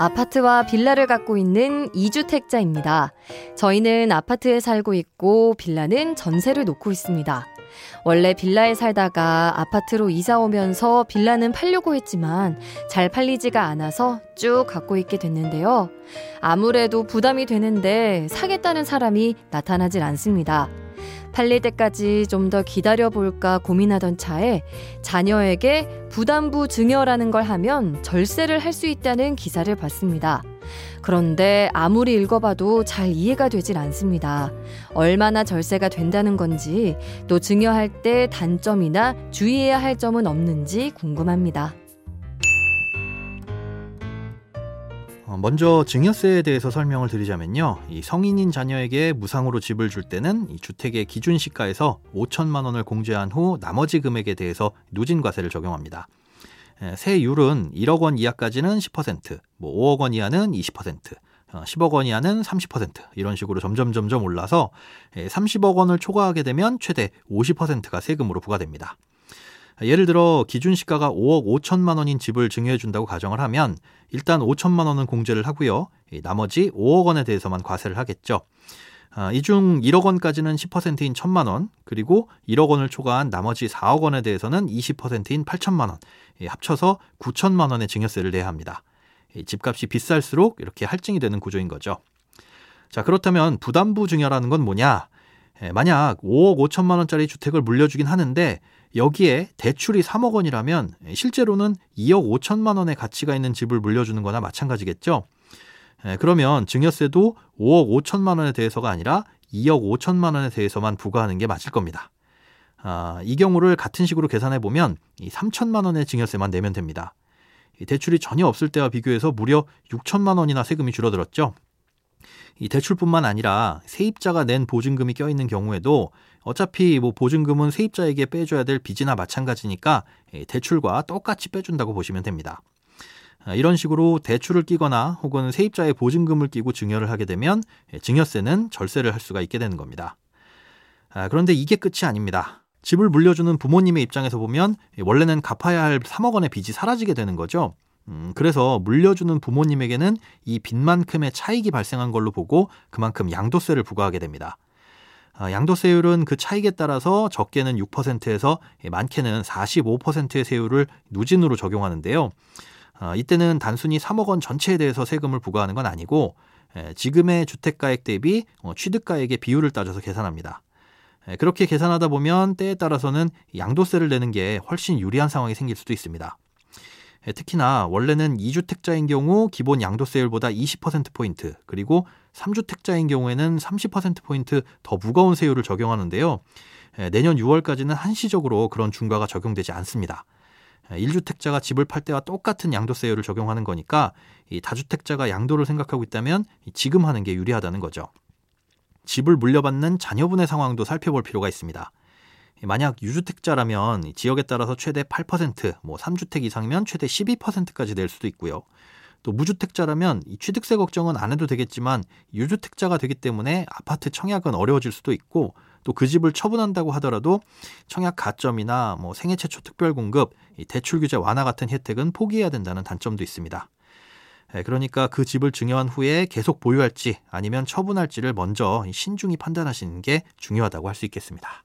아파트와 빌라를 갖고 있는 2주택자입니다. 저희는 아파트에 살고 있고 빌라는 전세를 놓고 있습니다. 원래 빌라에 살다가 아파트로 이사 오면서 빌라는 팔려고 했지만 잘 팔리지가 않아서 쭉 갖고 있게 됐는데요. 아무래도 부담이 되는데 사겠다는 사람이 나타나질 않습니다. 팔릴 때까지 좀 더 기다려볼까 고민하던 차에 자녀에게 부담부 증여라는 걸 하면 절세를 할 수 있다는 기사를 봤습니다. 그런데 아무리 읽어봐도 잘 이해가 되질 않습니다. 얼마나 절세가 된다는 건지 또 증여할 때 단점이나 주의해야 할 점은 없는지 궁금합니다. 먼저 증여세에 대해서 설명을 드리자면요. 이 성인인 자녀에게 무상으로 집을 줄 때는 이 주택의 기준 시가에서 5천만 원을 공제한 후 나머지 금액에 대해서 누진과세를 적용합니다. 세율은 1억 원 이하까지는 10%, 뭐 5억 원 이하는 20%, 10억 어, 원 이하는 30% 이런 식으로 점점 점점 올라서 30억 원을 초과하게 되면 최대 50%가 세금으로 부과됩니다. 예를 들어 기준 시가가 5억 5천만 원인 집을 증여해 준다고 가정을 하면 일단 5천만 원은 공제를 하고요. 나머지 5억 원에 대해서만 과세를 하겠죠. 아, 이중 1억 원까지는 10%인 1천만 원, 그리고 1억 원을 초과한 나머지 4억 원에 대해서는 20%인 8천만 원, 합쳐서 9천만 원의 증여세를 내야 합니다. 집값이 비쌀수록 이렇게 할증이 되는 구조인 거죠. 자, 그렇다면 부담부 증여라는 건 뭐냐? 만약 5억 5천만 원짜리 주택을 물려주긴 하는데 여기에 대출이 3억 원이라면 실제로는 2억 5천만 원의 가치가 있는 집을 물려주는 거나 마찬가지겠죠. 그러면 증여세도 5억 5천만 원에 대해서가 아니라 2억 5천만 원에 대해서만 부과하는 게 맞을 겁니다. 아, 이 경우를 같은 식으로 계산해 보면 이 3천만 원의 증여세만 내면 됩니다. 대출이 전혀 없을 때와 비교해서 무려 6천만 원이나 세금이 줄어들었죠. 이 대출뿐만 아니라 세입자가 낸 보증금이 껴있는 경우에도 어차피 뭐 보증금은 세입자에게 빼줘야 될 빚이나 마찬가지니까 대출과 똑같이 빼준다고 보시면 됩니다. 아, 이런 식으로 대출을 끼거나 혹은 세입자의 보증금을 끼고 증여를 하게 되면 증여세는 절세를 할 수가 있게 되는 겁니다. 아, 그런데 이게 끝이 아닙니다. 집을 물려주는 부모님의 입장에서 보면 원래는 갚아야 할 3억 원의 빚이 사라지게 되는 거죠. 음, 그래서 물려주는 부모님에게는 이 빚만큼의 차익이 발생한 걸로 보고 그만큼 양도세를 부과하게 됩니다. 아, 양도세율은 그 차익에 따라서 적게는 6%에서 많게는 45%의 세율을 누진으로 적용하는데요. 아, 이때는 단순히 3억 원 전체에 대해서 세금을 부과하는 건 아니고 지금의 주택가액 대비 어, 취득가액의 비율을 따져서 계산합니다. 그렇게 계산하다 보면 때에 따라서는 양도세를 내는 게 훨씬 유리한 상황이 생길 수도 있습니다. 특히나 원래는 2주택자인 경우 기본 양도세율보다 20%포인트, 그리고 3주택자인 경우에는 30%포인트 더 무거운 세율을 적용하는데요. 내년 6월까지는 한시적으로 그런 중과가 적용되지 않습니다. 1주택자가 집을 팔 때와 똑같은 양도세율을 적용하는 거니까 이 다주택자가 양도를 생각하고 있다면 지금 하는 게 유리하다는 거죠. 집을 물려받는 자녀분의 상황도 살펴볼 필요가 있습니다. 만약 유주택자라면 지역에 따라서 최대 8%, 뭐 3주택 이상이면 최대 12%까지 낼 수도 있고요. 또 무주택자라면 이 취득세 걱정은 안 해도 되겠지만 유주택자가 되기 때문에 아파트 청약은 어려워질 수도 있고 또 그 집을 처분한다고 하더라도 청약 가점이나 뭐 생애 최초 특별 공급, 대출 규제 완화 같은 혜택은 포기해야 된다는 단점도 있습니다. 예, 그러니까 그 집을 증여한 후에 계속 보유할지 아니면 처분할지를 먼저 신중히 판단하시는 게 중요하다고 할 수 있겠습니다.